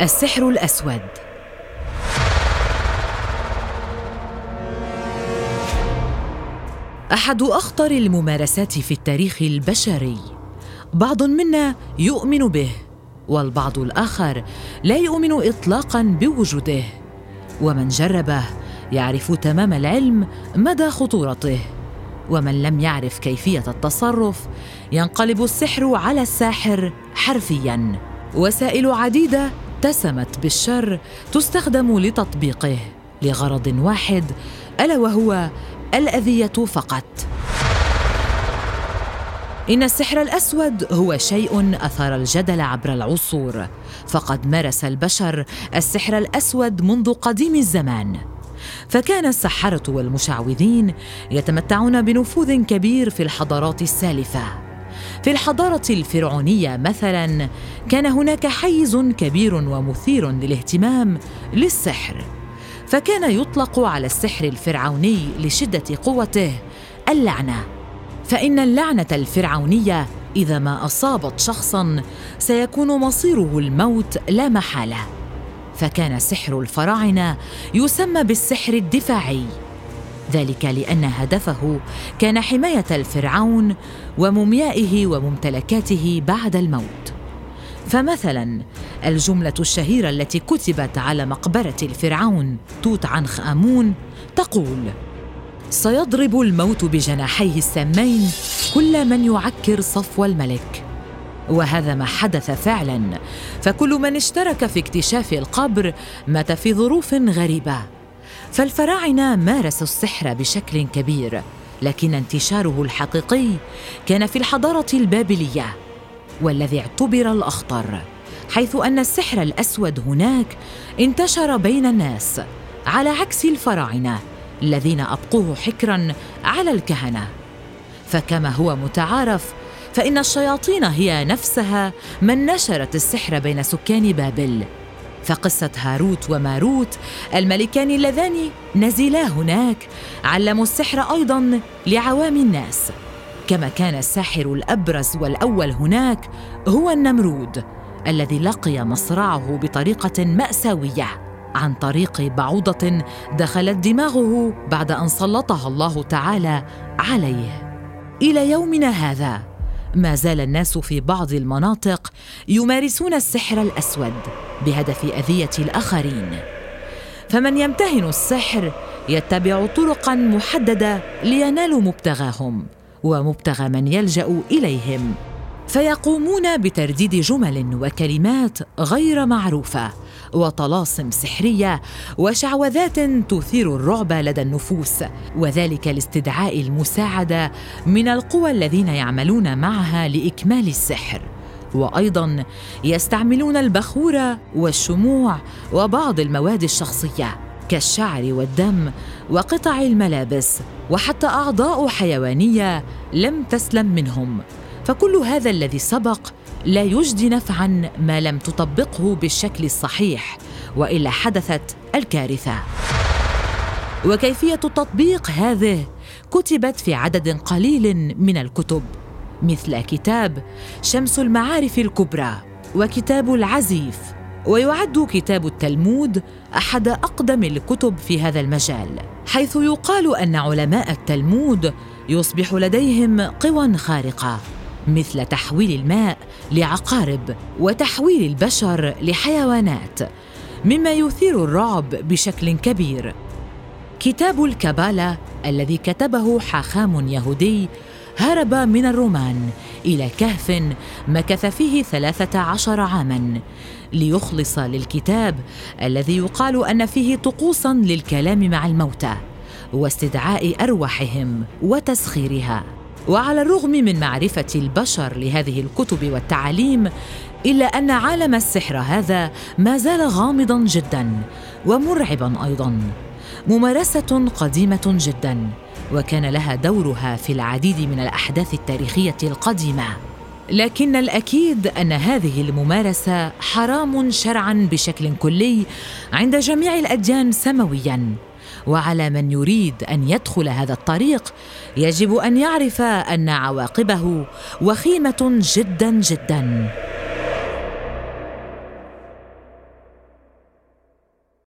السحر الأسود. أحد أخطر الممارسات في التاريخ البشري. بعض منا يؤمن به والبعض الآخر لا يؤمن اطلاقا بوجوده. ومن جربه يعرف تمام العلم مدى خطورته. ومن لم يعرف كيفية التصرف ينقلب السحر على الساحر حرفيا. وسائل عديدة اتسمت بالشر تستخدم لتطبيقه لغرض واحد ألا وهو الأذية فقط. إن السحر الأسود هو شيء أثار الجدل عبر العصور فقد مارس البشر السحر الأسود منذ قديم الزمان. فكان السحرة والمشعوذين يتمتعون بنفوذ كبير في الحضارات السالفة. في الحضارة الفرعونية مثلا كان هناك حيز كبير ومثير للاهتمام للسحر. فكان يطلق على السحر الفرعوني لشدة قوته اللعنة. فإن اللعنة الفرعونية إذا ما أصابت شخصا سيكون مصيره الموت لا محالة. فكان سحر الفراعنة يسمى بالسحر الدفاعي. ذلك لأن هدفه كان حماية الفرعون وموميائه وممتلكاته بعد الموت. فمثلا الجملة الشهيرة التي كتبت على مقبرة الفرعون توت عنخ آمون تقول سيضرب الموت بجناحيه السامين كل من يعكر صفو الملك. وهذا ما حدث فعلا. فكل من اشترك في اكتشاف القبر مات في ظروف غريبة. فالفراعنة مارسوا السحر بشكل كبير لكن انتشاره الحقيقي كان في الحضارة البابلية والذي اعتبر الأخطر حيث أن السحر الأسود هناك انتشر بين الناس على عكس الفراعنة الذين أبقوه حكرا على الكهنة. فكما هو متعارف فإن الشياطين هي نفسها من نشرت السحر بين سكان بابل فقصة هاروت وماروت الملكان اللذان نزلا هناك علموا السحر أيضا لعوام الناس. كما كان الساحر الأبرز والأول هناك هو النمرود الذي لقي مصرعه بطريقة مأساوية عن طريق بعوضة دخلت دماغه بعد أن سلطها الله تعالى عليه. إلى يومنا هذا ما زال الناس في بعض المناطق يمارسون السحر الأسود بهدف أذية الآخرين. فمن يمتهن السحر يتبع طرقا محددة لينالوا مبتغاهم ومبتغى من يلجأ إليهم. فيقومون بترديد جمل وكلمات غير معروفة وطلاسم سحرية وشعوذات تثير الرعب لدى النفوس وذلك لاستدعاء المساعدة من القوى الذين يعملون معها لإكمال السحر. وأيضا يستعملون البخور والشموع وبعض المواد الشخصية كالشعر والدم وقطع الملابس وحتى أعضاء حيوانية لم تسلم منهم. فكل هذا الذي سبق لا يجدي نفعا ما لم تطبقه بالشكل الصحيح وإلا حدثت الكارثة. وكيفية تطبيق هذه كتبت في عدد قليل من الكتب مثل كتاب شمس المعارف الكبرى وكتاب العزيف. ويعد كتاب التلمود أحد أقدم الكتب في هذا المجال حيث يقال أن علماء التلمود يصبح لديهم قوى خارقة. مثل تحويل الماء لعقارب وتحويل البشر لحيوانات مما يثير الرعب بشكل كبير. كتاب الكبالة الذي كتبه حاخام يهودي هرب من الرومان إلى كهف مكث فيه ثلاثة عشر عاماً ليخلص للكتاب الذي يقال أن فيه طقوساً للكلام مع الموتى واستدعاء أرواحهم وتسخيرها. وعلى الرغم من معرفة البشر لهذه الكتب والتعاليم إلا أن عالم السحر هذا ما زال غامضا جدا ومرعبا أيضا. ممارسة قديمة جدا وكان لها دورها في العديد من الأحداث التاريخية القديمة. لكن الأكيد أن هذه الممارسة حرام شرعا بشكل كلي عند جميع الأديان سمويا وعلى من يريد أن يدخل هذا الطريق يجب أن يعرف أن عواقبه وخيمة جدا جدا.